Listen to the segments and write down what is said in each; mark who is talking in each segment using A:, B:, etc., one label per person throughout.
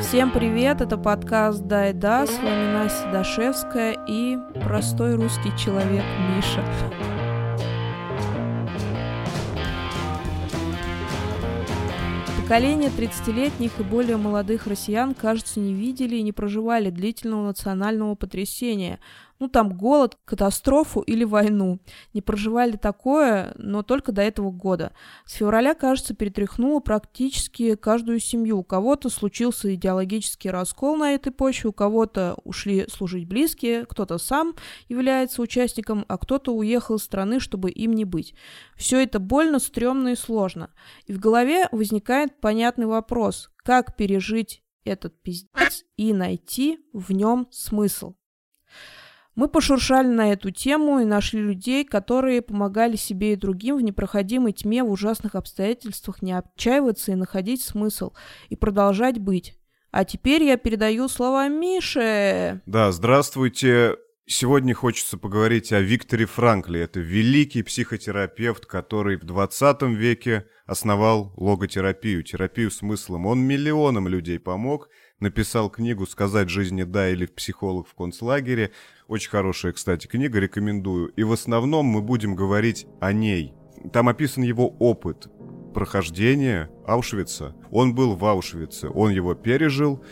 A: Всем привет, это подкаст «Дай да», с вами Настя Дашевская и простой русский человек Миша. Поколение 30-летних и более молодых россиян, кажется, не видели и не проживали длительного национального потрясения, ну там голод, катастрофу или войну. Не проживали такое, но только до этого года. С февраля, кажется, перетряхнуло практически каждую семью. У кого-то случился идеологический раскол на этой почве, у кого-то ушли служить близкие, кто-то сам является участником, а кто-то уехал из страны, чтобы им не быть. Все это больно, стрёмно и сложно. И в голове возникает понятный вопрос, как пережить этот пиздец и найти в нем смысл. Мы пошуршали на эту тему и нашли людей, которые помогали себе и другим в непроходимой тьме в ужасных обстоятельствах не отчаиваться и находить смысл, и продолжать быть. А теперь я передаю слова Мише.
B: Да, здравствуйте. Сегодня хочется поговорить о Викторе Франкле. Это великий психотерапевт, который в 20 веке основал логотерапию, терапию смыслом. Он миллионам людей помог, написал книгу «Сказать жизни да» или «Психолог в концлагере». Очень хорошая, кстати, книга, рекомендую. И в основном мы будем говорить о ней. Там описан его опыт прохождения Аушвица. Он был в Аушвице, он его пережил.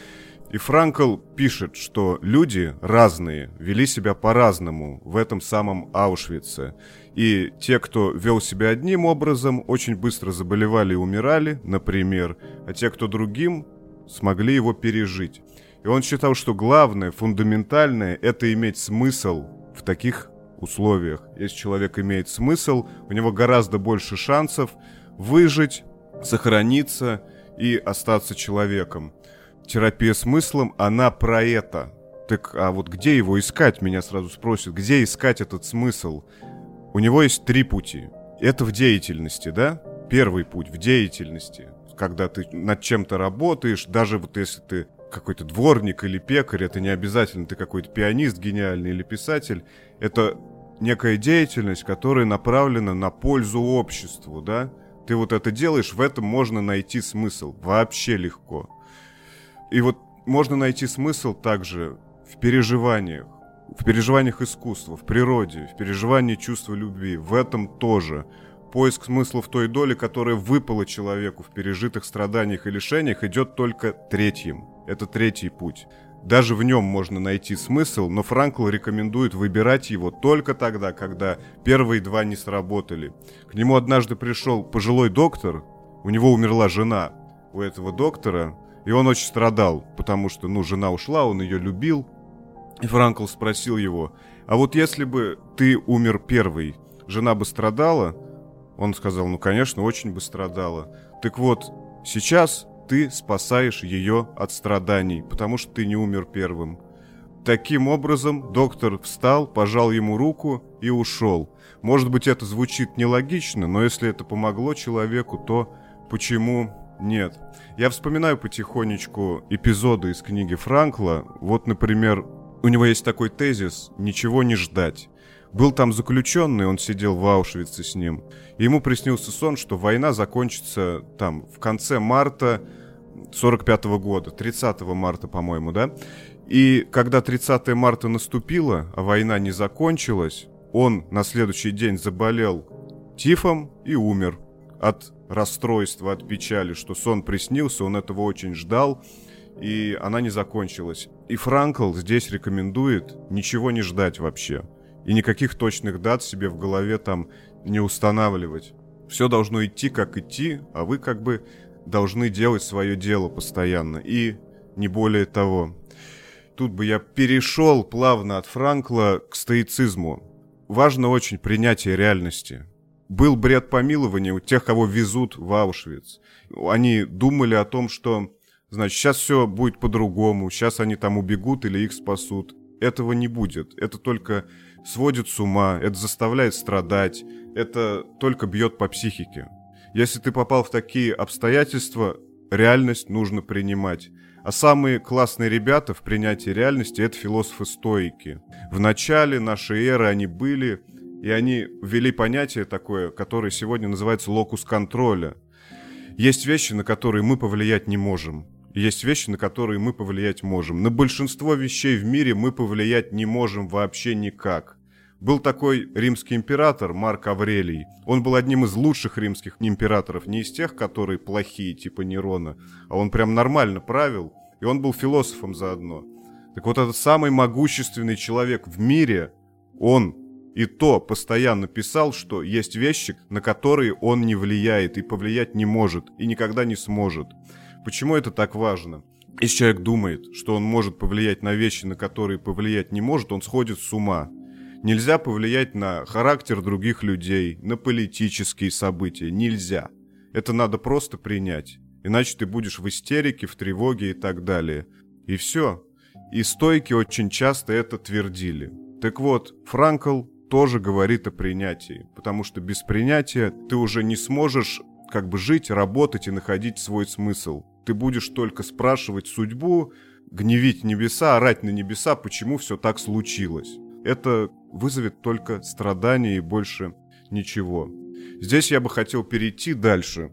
B: И Франкл пишет, что люди разные, вели себя по-разному в этом самом Аушвице. И те, кто вел себя одним образом, очень быстро заболевали и умирали, например, а те, кто другим, смогли его пережить. И он считал, что главное, фундаментальное – это иметь смысл в таких условиях. Если человек имеет смысл, у него гораздо больше шансов выжить, сохраниться и остаться человеком. Терапия смыслом, она про это. Так, а вот где его искать, меня сразу спросят, где искать этот смысл? У него есть три пути. Это в деятельности, да? Первый путь в деятельности, когда ты над чем-то работаешь, даже вот если ты какой-то дворник или пекарь, это не обязательно ты какой-то пианист гениальный или писатель, это некая деятельность, которая направлена на пользу обществу, да? Ты вот это делаешь, в этом можно найти смысл, вообще легко. И вот можно найти смысл также в переживаниях, в переживаниях искусства, в природе, в переживании чувства любви, в этом тоже. Поиск смысла в той доле, которая выпала человеку в пережитых страданиях и лишениях, идет только третьим. Это третий путь. Даже в нем можно найти смысл, но Франкл рекомендует выбирать его только тогда, когда первые два не сработали. К нему однажды пришел пожилой доктор, у него умерла жена у этого доктора, и он очень страдал, потому что, ну, жена ушла, он ее любил. И Франкл спросил его, а вот если бы ты умер первый, жена бы страдала? Он сказал, ну, конечно, очень бы страдала. Так вот, сейчас ты спасаешь ее от страданий, потому что ты не умер первым. Таким образом, доктор встал, пожал ему руку и ушел. Может быть, это звучит нелогично, но если это помогло человеку, то почему нет? Я вспоминаю потихонечку эпизоды из книги Франкла. Вот, например, у него есть такой тезис «ничего не ждать». Был там заключенный, он сидел в Аушвице с ним. Ему приснился сон, что война закончится там в конце марта 45 -го года, 30 марта, по-моему, да? И когда 30 марта наступило, а война не закончилась, он на следующий день заболел тифом и умер от расстройства, от печали, что сон приснился, он этого очень ждал, и она не закончилась. И Франкл здесь рекомендует ничего не ждать вообще. И никаких точных дат себе в голове там не устанавливать. Все должно идти, как идти, а вы как бы должны делать свое дело постоянно. И не более того. Тут бы я перешел плавно от Франкла к стоицизму. Важно очень принятие реальности. Был бред помилования у тех, кого везут в Аушвиц. Они думали о том, что, значит, сейчас все будет по-другому, сейчас они там убегут или их спасут. Этого не будет. Это только сводит с ума, это заставляет страдать, это только бьет по психике. Если ты попал в такие обстоятельства, реальность нужно принимать. А самые классные ребята в принятии реальности – это философы-стоики. В начале нашей эры они были, и они ввели понятие такое, которое сегодня называется локус контроля. Есть вещи, на которые мы повлиять не можем. Есть вещи, на которые мы повлиять можем. На большинство вещей в мире мы повлиять не можем вообще никак. Был такой римский император Марк Аврелий. Он был одним из лучших римских императоров, не из тех, которые плохие, типа Нерона, а он прям нормально правил, и он был философом заодно. Так вот, этот самый могущественный человек в мире, он и то постоянно писал, что есть вещи, на которые он не влияет и повлиять не может, и никогда не сможет. Почему это так важно? Если человек думает, что он может повлиять на вещи, на которые повлиять не может, он сходит с ума. Нельзя повлиять на характер других людей, на политические события. Нельзя. Это надо просто принять. Иначе ты будешь в истерике, в тревоге и так далее. И все. И стойки очень часто это твердили. Так вот, Франкл тоже говорит о принятии, потому что без принятия ты уже не сможешь как бы жить, работать и находить свой смысл. Ты будешь только спрашивать судьбу, гневить небеса, орать на небеса, почему все так случилось. Это вызовет только страдания и больше ничего. Здесь я бы хотел перейти дальше,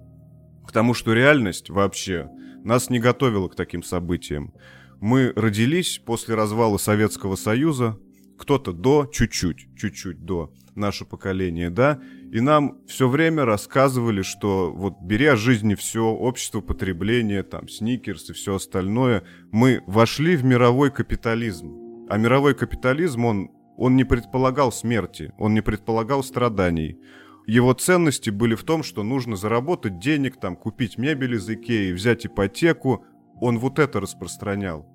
B: к тому, что реальность вообще нас не готовила к таким событиям. Мы родились после развала Советского Союза, кто-то до, чуть-чуть, чуть-чуть до наше поколение, да, и нам все время рассказывали, что вот бери о жизни все, общество потребления, там, сникерс и все остальное, мы вошли в мировой капитализм. А мировой капитализм, он, он не предполагал смерти, он не предполагал страданий. Его ценности были в том, что нужно заработать денег, там, купить мебель из Икеи, взять ипотеку. Он вот это распространял.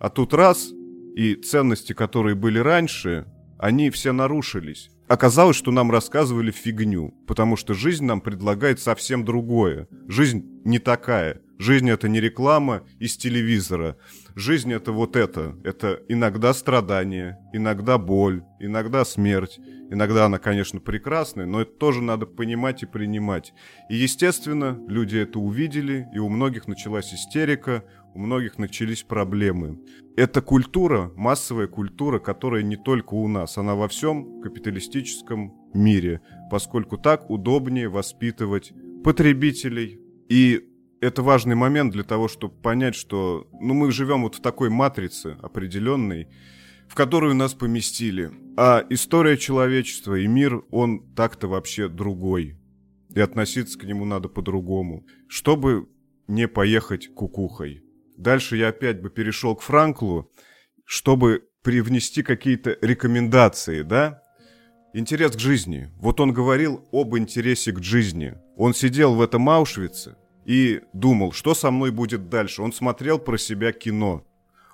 B: А тут раз, и ценности, которые были раньше, они все нарушились. Оказалось, что нам рассказывали фигню, потому что жизнь нам предлагает совсем другое. Жизнь не такая. Жизнь это не реклама из телевизора. Жизнь это вот это. Это иногда страдание, иногда боль, иногда смерть. Иногда она, конечно, прекрасная, но это тоже надо понимать и принимать. И, естественно, люди это увидели, и у многих началась истерика, у многих начались проблемы. Это культура, массовая культура, которая не только у нас, она во всем капиталистическом мире, поскольку так удобнее воспитывать потребителей. И это важный момент для того, чтобы понять, что ну, мы живем вот в такой матрице определенной, в которую нас поместили. А история человечества и мир, он так-то вообще другой. И относиться к нему надо по-другому. Чтобы не поехать кукухой. Дальше я опять бы перешел к Франклу, чтобы привнести какие-то рекомендации, да? Интерес к жизни. Вот он говорил об интересе к жизни. Он сидел в этом Аушвице и думал, что со мной будет дальше. Он смотрел про себя кино.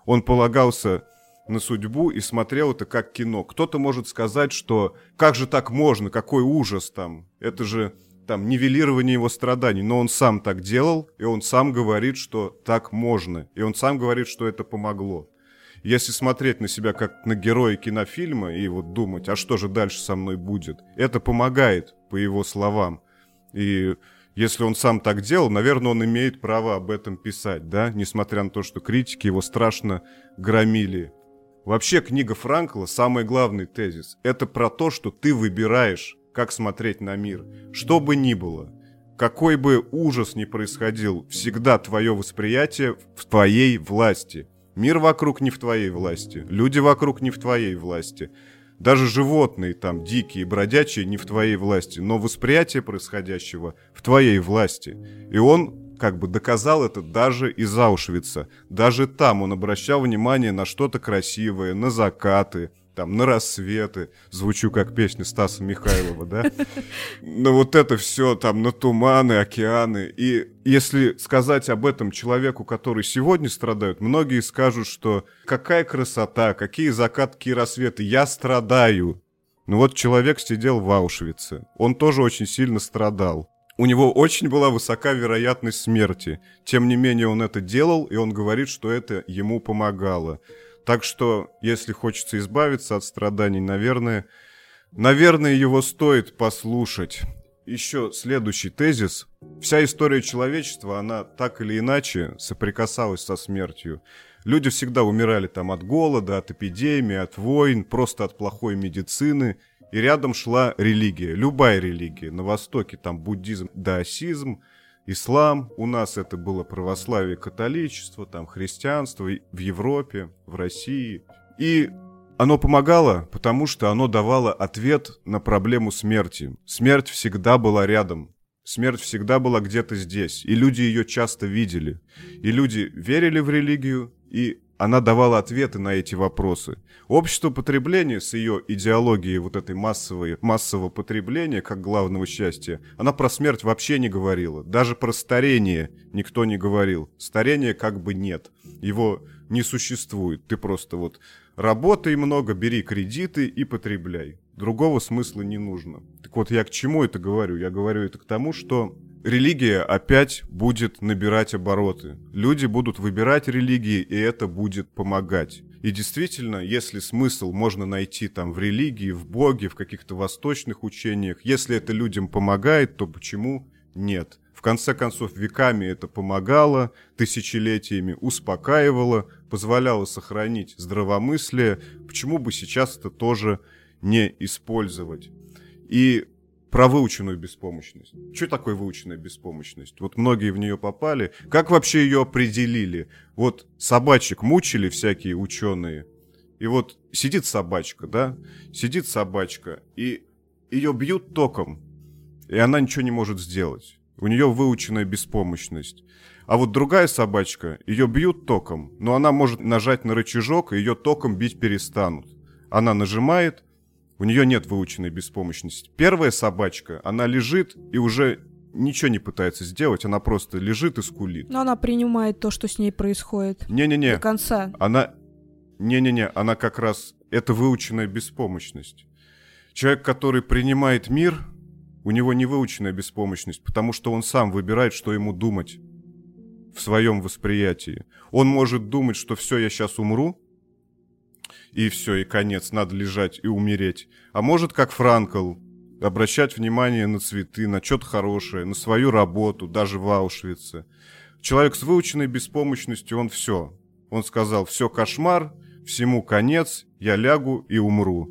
B: Он полагался на судьбу и смотрел это как кино. Кто-то может сказать, что как же так можно, какой ужас там. Это же там нивелирование его страданий, но он сам так делал, и он сам говорит, что так можно, и он сам говорит, что это помогло. Если смотреть на себя как на героя кинофильма и вот думать, а что же дальше со мной будет, это помогает, по его словам. И если он сам так делал, наверное, он имеет право об этом писать, да, несмотря на то, что критики его страшно громили. Вообще книга Франкла, самый главный тезис, это про то, что ты выбираешь, как смотреть на мир. Что бы ни было, какой бы ужас ни происходил, всегда твое восприятие в твоей власти. Мир вокруг не в твоей власти, люди вокруг не в твоей власти. Даже животные там, дикие, бродячие, не в твоей власти, но восприятие происходящего в твоей власти. И он как бы доказал это даже из Аушвица. Даже там он обращал внимание на что-то красивое, на закаты, там, на рассветы, звучу как песня Стаса Михайлова, да? Но вот это все там на туманы, океаны. И если сказать об этом человеку, который сегодня страдает, многие скажут, что какая красота, какие закаты, какие рассветы, я страдаю. Ну вот человек сидел в Аушвице, он тоже очень сильно страдал. У него очень была высока вероятность смерти. Тем не менее он это делал, и он говорит, что это ему помогало. Так что, если хочется избавиться от страданий, наверное, наверное, его стоит послушать. Еще следующий тезис. Вся история человечества, она так или иначе соприкасалась со смертью. Люди всегда умирали там от голода, от эпидемии, от войн, просто от плохой медицины. И рядом шла религия, любая религия. На Востоке там буддизм, даосизм, ислам, у нас это было православие, католичество, там христианство в Европе, в России. И оно помогало, потому что оно давало ответ на проблему смерти. Смерть всегда была рядом. Смерть всегда была где-то здесь, и люди ее часто видели. И люди верили в религию, и она давала ответы на эти вопросы. Общество потребления с ее идеологией вот этой массовой, массового потребления как главного счастья, она про смерть вообще не говорила. Даже про старение никто не говорил. Старения как бы нет. Его не существует. Ты просто вот работай много, бери кредиты и потребляй. Другого смысла не нужно. Так вот, я к чему это говорю? Я говорю это к тому, что религия опять будет набирать обороты. Люди будут выбирать религии, и это будет помогать. И действительно, если смысл можно найти там в религии, в Боге, в каких-то восточных учениях, если это людям помогает, то почему нет? В конце концов, веками это помогало, тысячелетиями успокаивало, позволяло сохранить здравомыслие. Почему бы сейчас это тоже не использовать. И про выученную беспомощность. Что такое выученная беспомощность? Вот многие в нее попали. Как вообще ее определили? Вот собачек мучили всякие ученые. И вот сидит собачка, да? Сидит собачка, и ее бьют током, и она ничего не может сделать. У нее выученная беспомощность. А вот другая собачка, ее бьют током, но она может нажать на рычажок, и ее током бить перестанут. Она нажимает, у нее нет выученной беспомощности. Первая собачка, она лежит и уже ничего не пытается сделать, она просто лежит и скулит.
A: Но она принимает то, что с ней происходит.
B: Не-не-не.
A: До конца.
B: Она... Не-не-не, она как раз... Это выученная беспомощность. Человек, который принимает мир, у него не выученная беспомощность, потому что он сам выбирает, что ему думать в своем восприятии. Он может думать, что все, я сейчас умру, и все, и конец, надо лежать и умереть. А может, как Франкл, обращать внимание на цветы, на что-то хорошее, на свою работу, даже в Аушвице. Человек с выученной беспомощностью, он все. Он сказал, все кошмар, всему конец, я лягу и умру.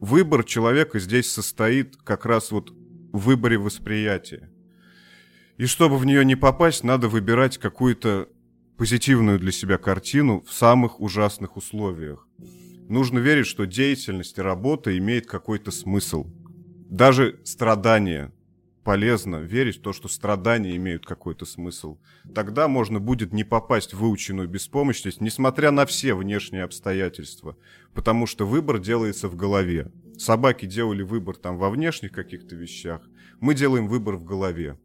B: Выбор человека здесь состоит как раз вот в выборе восприятия. И чтобы в нее не попасть, надо выбирать какую-то позитивную для себя картину в самых ужасных условиях. Нужно верить, что деятельность и работа имеет какой-то смысл. Даже страдания полезно верить в то, что страдания имеют какой-то смысл. Тогда можно будет не попасть в выученную беспомощность, несмотря на все внешние обстоятельства. Потому что выбор делается в голове. Собаки делали выбор там во внешних каких-то вещах. Мы делаем выбор в голове.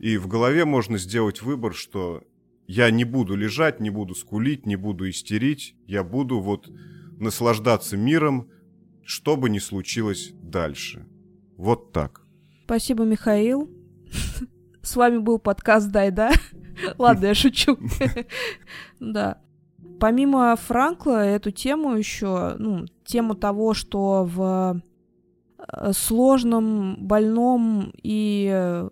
B: И в голове можно сделать выбор, что я не буду лежать, не буду скулить, не буду истерить. Я буду вот наслаждаться миром, что бы ни случилось дальше. Вот так.
A: Спасибо, Михаил. С вами был подкаст «Дай, да?» Ладно, я шучу. Да. Помимо Франкла, эту тему еще, ну, тему того, что в э, сложном, больном и,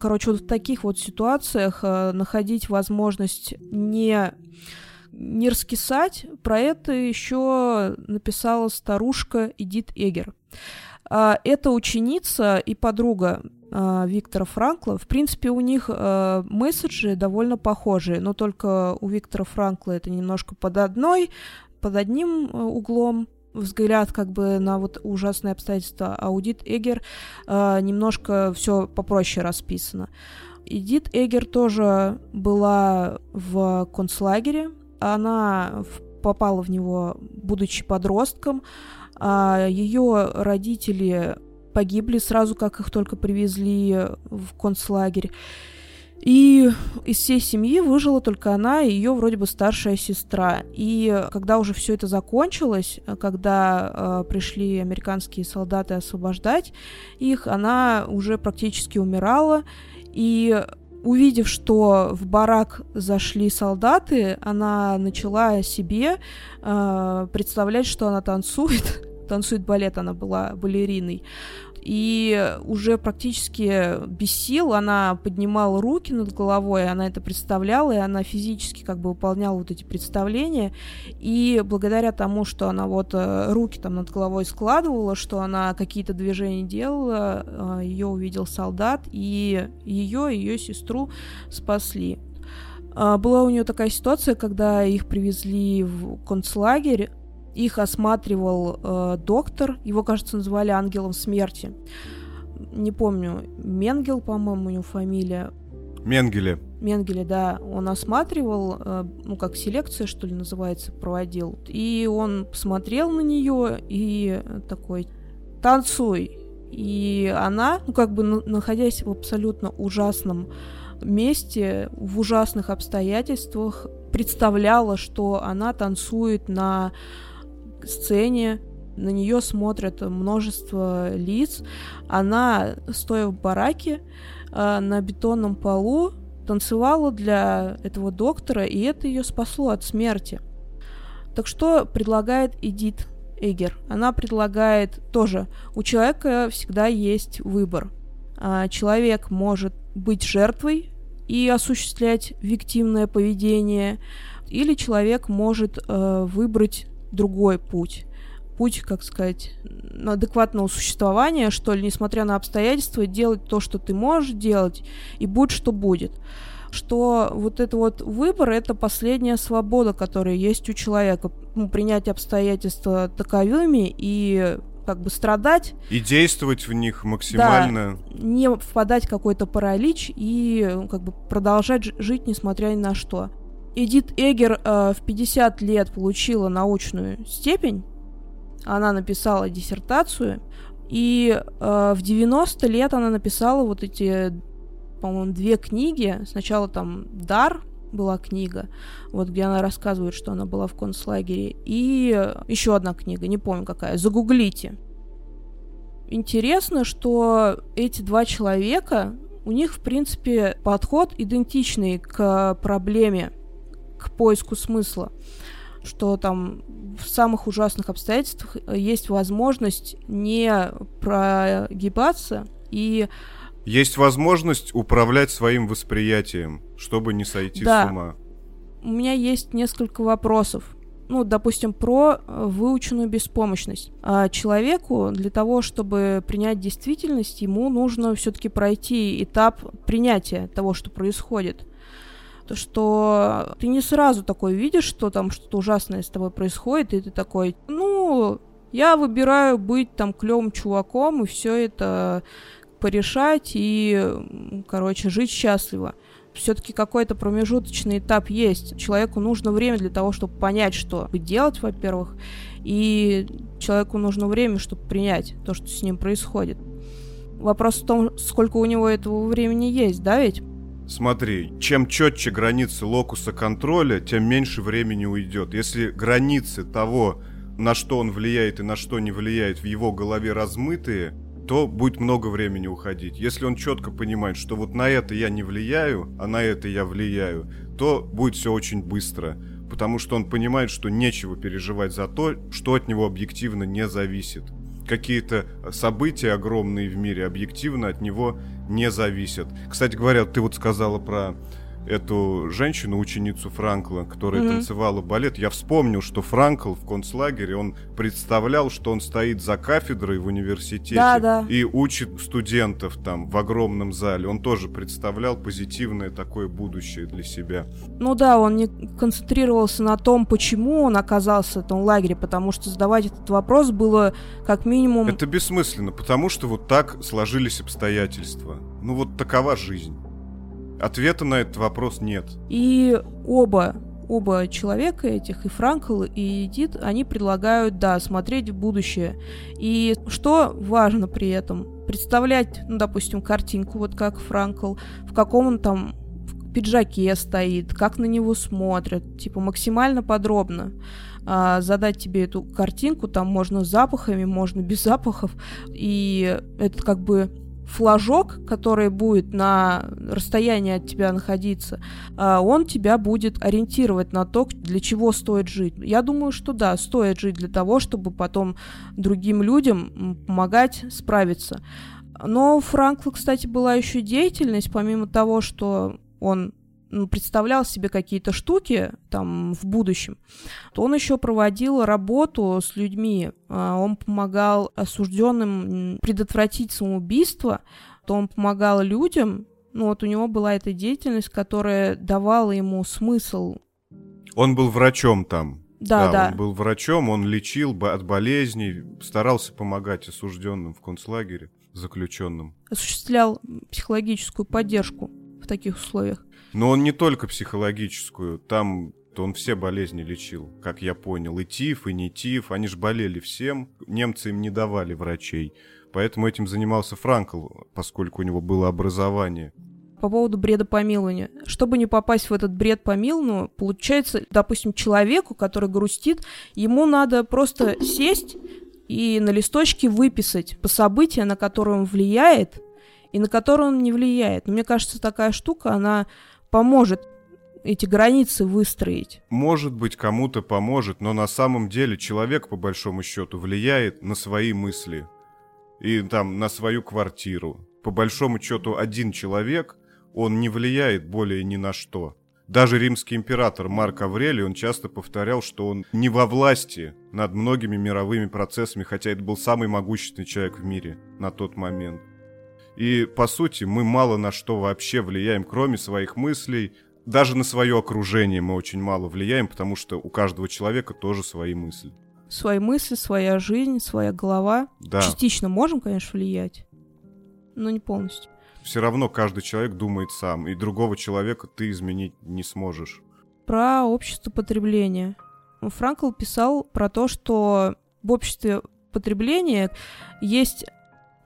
A: короче, вот в таких вот ситуациях э, находить возможность не не раскисать, про это еще написала старушка Эдит Эгер. А, это ученица и подруга а, Виктора Франкла. В принципе, у них а, месседжи довольно похожие, но только у Виктора Франкла это немножко под одной, под одним углом, взгляд как бы на вот ужасные обстоятельства, Аудит Эгер немножко все попроще расписано. Эдит Эгер тоже была в концлагере, она попала в него, будучи подростком. А ее родители погибли сразу, как их только привезли в концлагерь. И из всей семьи выжила только она и ее вроде бы старшая сестра. И когда уже все это закончилось, когда э, пришли американские солдаты освобождать их, она уже практически умирала. И увидев, что в барак зашли солдаты, она начала себе э, представлять, что она танцует танцует балет, она была балериной. И уже практически без сил она поднимала руки над головой, она это представляла, и она физически как бы выполняла вот эти представления, и благодаря тому, что она вот э, руки там над головой складывала, что она какие-то движения делала, э, ее увидел солдат, и ее и ее сестру спасли. А, была у нее такая ситуация, когда их привезли в концлагерь, их осматривал э, доктор, его, кажется, называли ангелом смерти. Не помню, Менгел, по-моему, у него фамилия.
B: Менгеле.
A: Менгеле, да. Он осматривал, э, ну, как селекция, что ли, называется, проводил. И он посмотрел на нее и такой, танцуй. И она, ну, как бы находясь в абсолютно ужасном месте, в ужасных обстоятельствах, представляла, что она танцует на сцене, на нее смотрят множество лиц. Она, стоя в бараке э, на бетонном полу, танцевала для этого доктора, и это ее спасло от смерти. Так что предлагает Эдит Эгер? Она предлагает тоже, у человека всегда есть выбор. А человек может быть жертвой и осуществлять виктимное поведение, или человек может э, выбрать другой путь. Путь, как сказать, адекватного существования, что ли, несмотря на обстоятельства, делать то, что ты можешь делать, и будь что будет. Что вот это вот выбор — это последняя свобода, которая есть у человека. Ну, принять обстоятельства таковыми и как бы страдать.
B: И действовать в них максимально.
A: Да, не впадать в какой-то паралич и как бы продолжать жить, несмотря ни на что. Эдит Эгер э, в 50 лет получила научную степень, она написала диссертацию, и э, в 90 лет она написала вот эти, по-моему, две книги. Сначала там «Дар», была книга, вот где она рассказывает, что она была в концлагере, и еще одна книга, не помню какая, загуглите. Интересно, что эти два человека, у них, в принципе, подход идентичный к проблеме к поиску смысла, что там в самых ужасных обстоятельствах есть возможность не прогибаться и
B: есть возможность управлять своим восприятием, чтобы не сойти
A: да.
B: с ума.
A: У меня есть несколько вопросов. Ну, допустим, про выученную беспомощность. А человеку для того, чтобы принять действительность, ему нужно все-таки пройти этап принятия того, что происходит то что ты не сразу такой видишь, что там что-то ужасное с тобой происходит, и ты такой, ну, я выбираю быть там клевым чуваком и все это порешать и, короче, жить счастливо. Все-таки какой-то промежуточный этап есть. Человеку нужно время для того, чтобы понять, что делать, во-первых, и человеку нужно время, чтобы принять то, что с ним происходит. Вопрос в том, сколько у него этого времени есть, да ведь?
B: Смотри, чем четче границы локуса контроля, тем меньше времени уйдет. Если границы того, на что он влияет и на что не влияет, в его голове размытые, то будет много времени уходить. Если он четко понимает, что вот на это я не влияю, а на это я влияю, то будет все очень быстро. Потому что он понимает, что нечего переживать за то, что от него объективно не зависит какие-то события огромные в мире объективно от него не зависят. Кстати говоря, ты вот сказала про эту женщину, ученицу Франкла, которая mm-hmm. танцевала балет, я вспомнил, что Франкл в концлагере, он представлял, что он стоит за кафедрой в университете
A: да, да.
B: и учит студентов там в огромном зале. Он тоже представлял позитивное такое будущее для себя.
A: Ну да, он не концентрировался на том, почему он оказался в этом лагере, потому что задавать этот вопрос было как минимум...
B: Это бессмысленно, потому что вот так сложились обстоятельства. Ну вот такова жизнь. Ответа на этот вопрос нет.
A: И оба оба человека этих, и Франкл, и Эдит, они предлагают, да, смотреть в будущее. И что важно при этом? Представлять, ну, допустим, картинку, вот как Франкл, в каком он там пиджаке стоит, как на него смотрят, типа максимально подробно а, задать тебе эту картинку, там можно запахами, можно без запахов, и это как бы флажок, который будет на расстоянии от тебя находиться, а, он тебя будет ориентировать на то, для чего стоит жить. Я думаю, что да, стоит жить для того, чтобы потом другим людям помогать справиться. Но у Франкла, кстати, была еще деятельность, помимо того, что он представлял себе какие-то штуки там в будущем, то он еще проводил работу с людьми. А, он помогал осужденным предотвратить самоубийство, то он помогал людям. Ну вот у него была эта деятельность, которая давала ему смысл.
B: Он был врачом там.
A: Да, да.
B: Он был врачом, он лечил от болезней, старался помогать осужденным в концлагере, заключенным.
A: Осуществлял психологическую поддержку в таких условиях.
B: Но он не только психологическую, там то он все болезни лечил, как я понял. И тиф, и не тиф, они же болели всем. Немцы им не давали врачей. Поэтому этим занимался Франкл, поскольку у него было образование.
A: По поводу бреда помилования. Чтобы не попасть в этот бред помилования, получается, допустим, человеку, который грустит, ему надо просто сесть и на листочке выписать по события, на которые он влияет, и на которые он не влияет. Но мне кажется, такая штука, она поможет эти границы выстроить.
B: Может быть, кому-то поможет, но на самом деле человек, по большому счету, влияет на свои мысли и там на свою квартиру. По большому счету, один человек, он не влияет более ни на что. Даже римский император Марк Аврелий, он часто повторял, что он не во власти над многими мировыми процессами, хотя это был самый могущественный человек в мире на тот момент. И, по сути, мы мало на что вообще влияем, кроме своих мыслей. Даже на свое окружение мы очень мало влияем, потому что у каждого человека тоже свои мысли.
A: Свои мысли, своя жизнь, своя голова.
B: Да.
A: Частично можем, конечно, влиять, но не полностью.
B: Все равно каждый человек думает сам, и другого человека ты изменить не сможешь.
A: Про общество потребления. Франкл писал про то, что в обществе потребления есть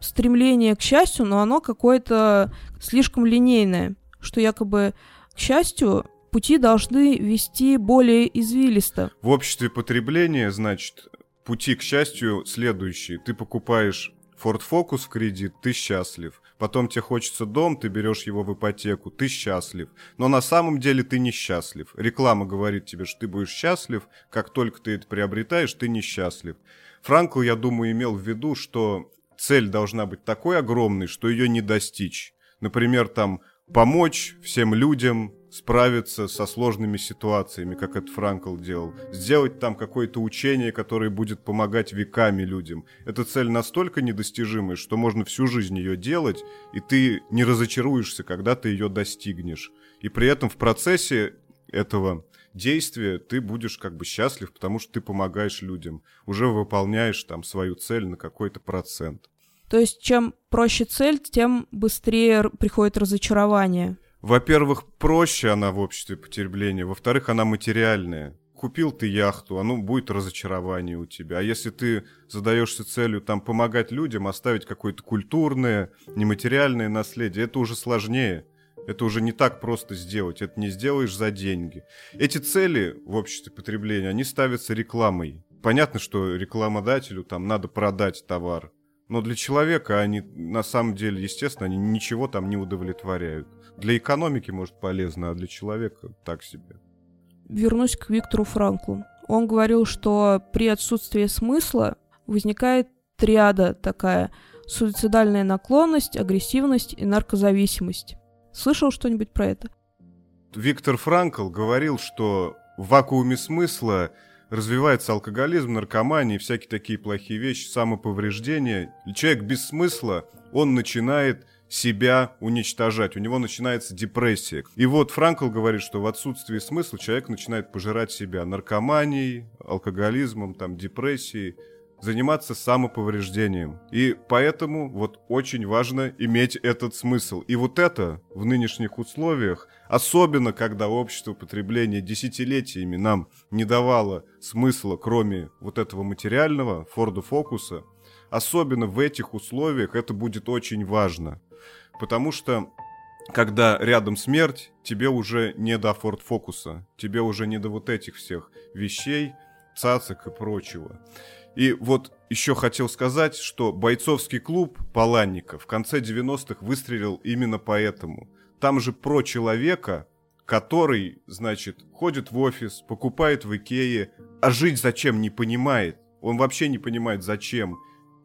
A: стремление к счастью, но оно какое-то слишком линейное, что якобы к счастью пути должны вести более извилисто.
B: В обществе потребления, значит, пути к счастью следующие. Ты покупаешь Ford Focus в кредит, ты счастлив. Потом тебе хочется дом, ты берешь его в ипотеку, ты счастлив. Но на самом деле ты несчастлив. Реклама говорит тебе, что ты будешь счастлив. Как только ты это приобретаешь, ты несчастлив. Франкл, я думаю, имел в виду, что цель должна быть такой огромной, что ее не достичь. Например, там помочь всем людям справиться со сложными ситуациями, как это Франкл делал. Сделать там какое-то учение, которое будет помогать веками людям. Эта цель настолько недостижимая, что можно всю жизнь ее делать, и ты не разочаруешься, когда ты ее достигнешь. И при этом в процессе этого действия ты будешь как бы счастлив, потому что ты помогаешь людям, уже выполняешь там свою цель на какой-то процент.
A: То есть чем проще цель, тем быстрее приходит разочарование.
B: Во-первых, проще она в обществе потребления, во-вторых, она материальная. Купил ты яхту, оно будет разочарование у тебя. А если ты задаешься целью там помогать людям, оставить какое-то культурное, нематериальное наследие, это уже сложнее. Это уже не так просто сделать, это не сделаешь за деньги. Эти цели в обществе потребления, они ставятся рекламой. Понятно, что рекламодателю там надо продать товар, но для человека они на самом деле, естественно, они ничего там не удовлетворяют. Для экономики, может, полезно, а для человека так себе.
A: Вернусь к Виктору Франклу. Он говорил, что при отсутствии смысла возникает триада такая – суицидальная наклонность, агрессивность и наркозависимость. Слышал что-нибудь про это?
B: Виктор Франкл говорил, что в вакууме смысла развивается алкоголизм, наркомания всякие такие плохие вещи, самоповреждение. И человек без смысла, он начинает себя уничтожать, у него начинается депрессия. И вот Франкл говорит, что в отсутствии смысла человек начинает пожирать себя наркоманией, алкоголизмом, там, депрессией, заниматься самоповреждением. И поэтому вот очень важно иметь этот смысл. И вот это в нынешних условиях, особенно когда общество потребления десятилетиями нам не давало смысла, кроме вот этого материального, Форда Фокуса, особенно в этих условиях это будет очень важно. Потому что когда рядом смерть, тебе уже не до Форд Фокуса, тебе уже не до вот этих всех вещей, цацик и прочего. И вот еще хотел сказать, что бойцовский клуб Паланника в конце 90-х выстрелил именно поэтому. Там же про человека, который, значит, ходит в офис, покупает в Икее, а жить зачем не понимает. Он вообще не понимает зачем.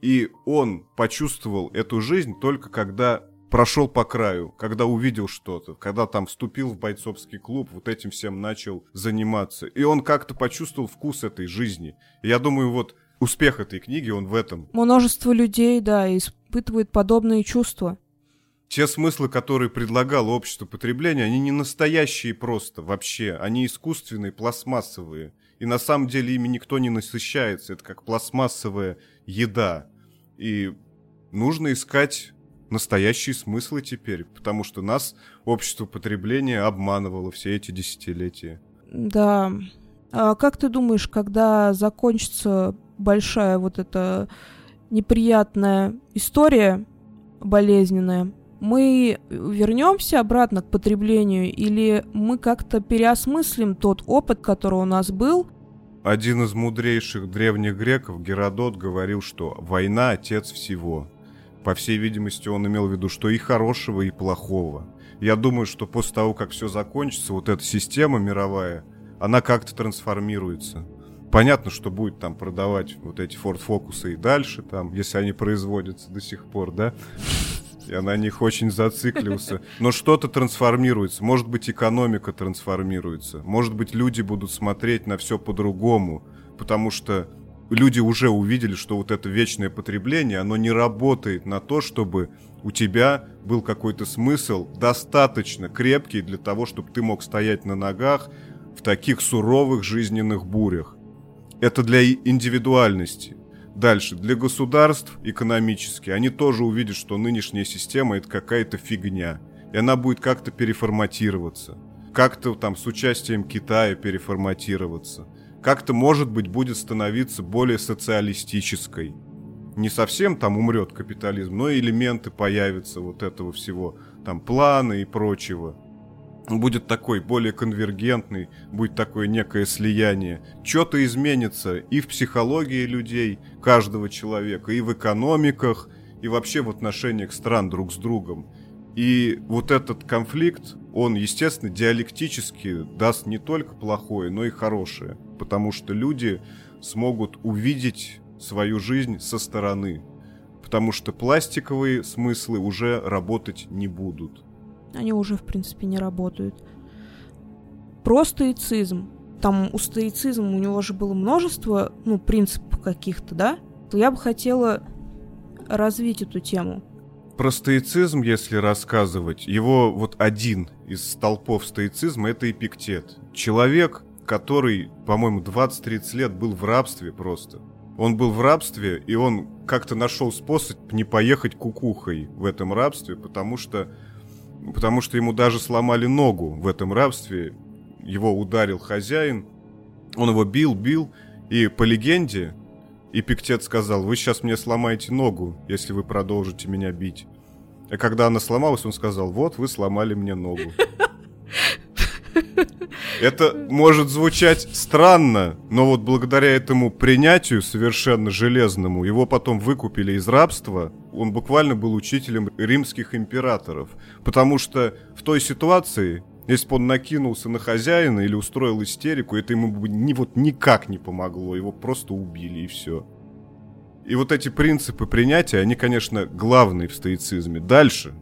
B: И он почувствовал эту жизнь только когда прошел по краю, когда увидел что-то, когда там вступил в бойцовский клуб, вот этим всем начал заниматься. И он как-то почувствовал вкус этой жизни. Я думаю, вот успех этой книги, он в этом.
A: Множество людей, да, испытывает подобные чувства.
B: Те смыслы, которые предлагало общество потребления, они не настоящие просто вообще. Они искусственные, пластмассовые. И на самом деле ими никто не насыщается. Это как пластмассовая еда. И нужно искать настоящие смыслы теперь, потому что нас общество потребления обманывало все эти десятилетия.
A: Да. А как ты думаешь, когда закончится большая вот эта неприятная история, болезненная, мы вернемся обратно к потреблению или мы как-то переосмыслим тот опыт, который у нас был?
B: Один из мудрейших древних греков, Геродот, говорил, что война – отец всего. По всей видимости, он имел в виду, что и хорошего, и плохого. Я думаю, что после того, как все закончится, вот эта система мировая, она как-то трансформируется. Понятно, что будет там продавать вот эти Ford Focus и дальше, там, если они производятся до сих пор, да? Я на них очень зациклился. Но что-то трансформируется. Может быть, экономика трансформируется. Может быть, люди будут смотреть на все по-другому. Потому что люди уже увидели, что вот это вечное потребление, оно не работает на то, чтобы у тебя был какой-то смысл достаточно крепкий для того, чтобы ты мог стоять на ногах в таких суровых жизненных бурях. Это для индивидуальности. Дальше, для государств экономически, они тоже увидят, что нынешняя система это какая-то фигня. И она будет как-то переформатироваться. Как-то там с участием Китая переформатироваться. Как-то, может быть, будет становиться более социалистической. Не совсем там умрет капитализм, но элементы появятся вот этого всего. Там планы и прочего будет такой более конвергентный, будет такое некое слияние. Что-то изменится и в психологии людей, каждого человека, и в экономиках, и вообще в отношениях стран друг с другом. И вот этот конфликт, он, естественно, диалектически даст не только плохое, но и хорошее. Потому что люди смогут увидеть свою жизнь со стороны. Потому что пластиковые смыслы уже работать не будут.
A: Они уже, в принципе, не работают. Про стоицизм. Там у стоицизма у него же было множество, ну, принципов каких-то, да? Я бы хотела развить эту тему.
B: Про стоицизм, если рассказывать, его вот один из столпов стоицизма — это Эпиктет. Человек, который, по-моему, 20-30 лет был в рабстве просто. Он был в рабстве, и он как-то нашел способ не поехать кукухой в этом рабстве, потому что потому что ему даже сломали ногу в этом рабстве. Его ударил хозяин, он его бил, бил, и по легенде Эпиктет сказал, вы сейчас мне сломаете ногу, если вы продолжите меня бить. А когда она сломалась, он сказал, вот вы сломали мне ногу. Это может звучать странно, но вот благодаря этому принятию совершенно железному, его потом выкупили из рабства, он буквально был учителем римских императоров. Потому что в той ситуации, если бы он накинулся на хозяина или устроил истерику, это ему бы ни, вот никак не помогло, его просто убили и все. И вот эти принципы принятия, они, конечно, главные в стоицизме. Дальше,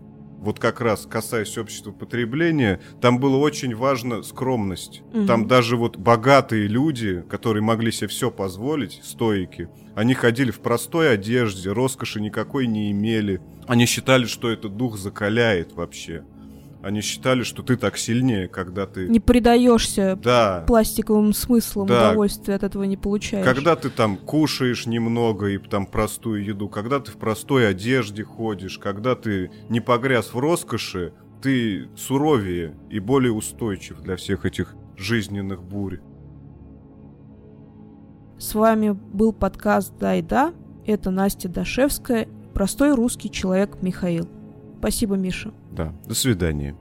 B: вот как раз касаясь общества потребления, там было очень важно скромность. Угу. Там даже вот богатые люди, которые могли себе все позволить, стойки, они ходили в простой одежде, роскоши никакой не имели. Они считали, что этот дух закаляет вообще. Они считали, что ты так сильнее, когда ты...
A: Не предаешься да. пластиковым смыслам, да. удовольствия от этого не получаешь.
B: Когда ты там кушаешь немного и там простую еду, когда ты в простой одежде ходишь, когда ты не погряз в роскоши, ты суровее и более устойчив для всех этих жизненных бурь.
A: С вами был подкаст «Да и да». Это Настя Дашевская, простой русский человек Михаил. Спасибо, Миша.
B: Да, до свидания.